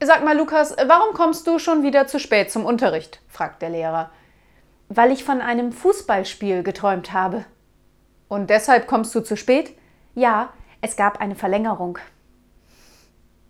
Sag mal, Lukas, warum kommst du schon wieder zu spät zum Unterricht? fragt der Lehrer. Weil ich von einem Fußballspiel geträumt habe. Und deshalb kommst du zu spät? Ja, es gab eine Verlängerung.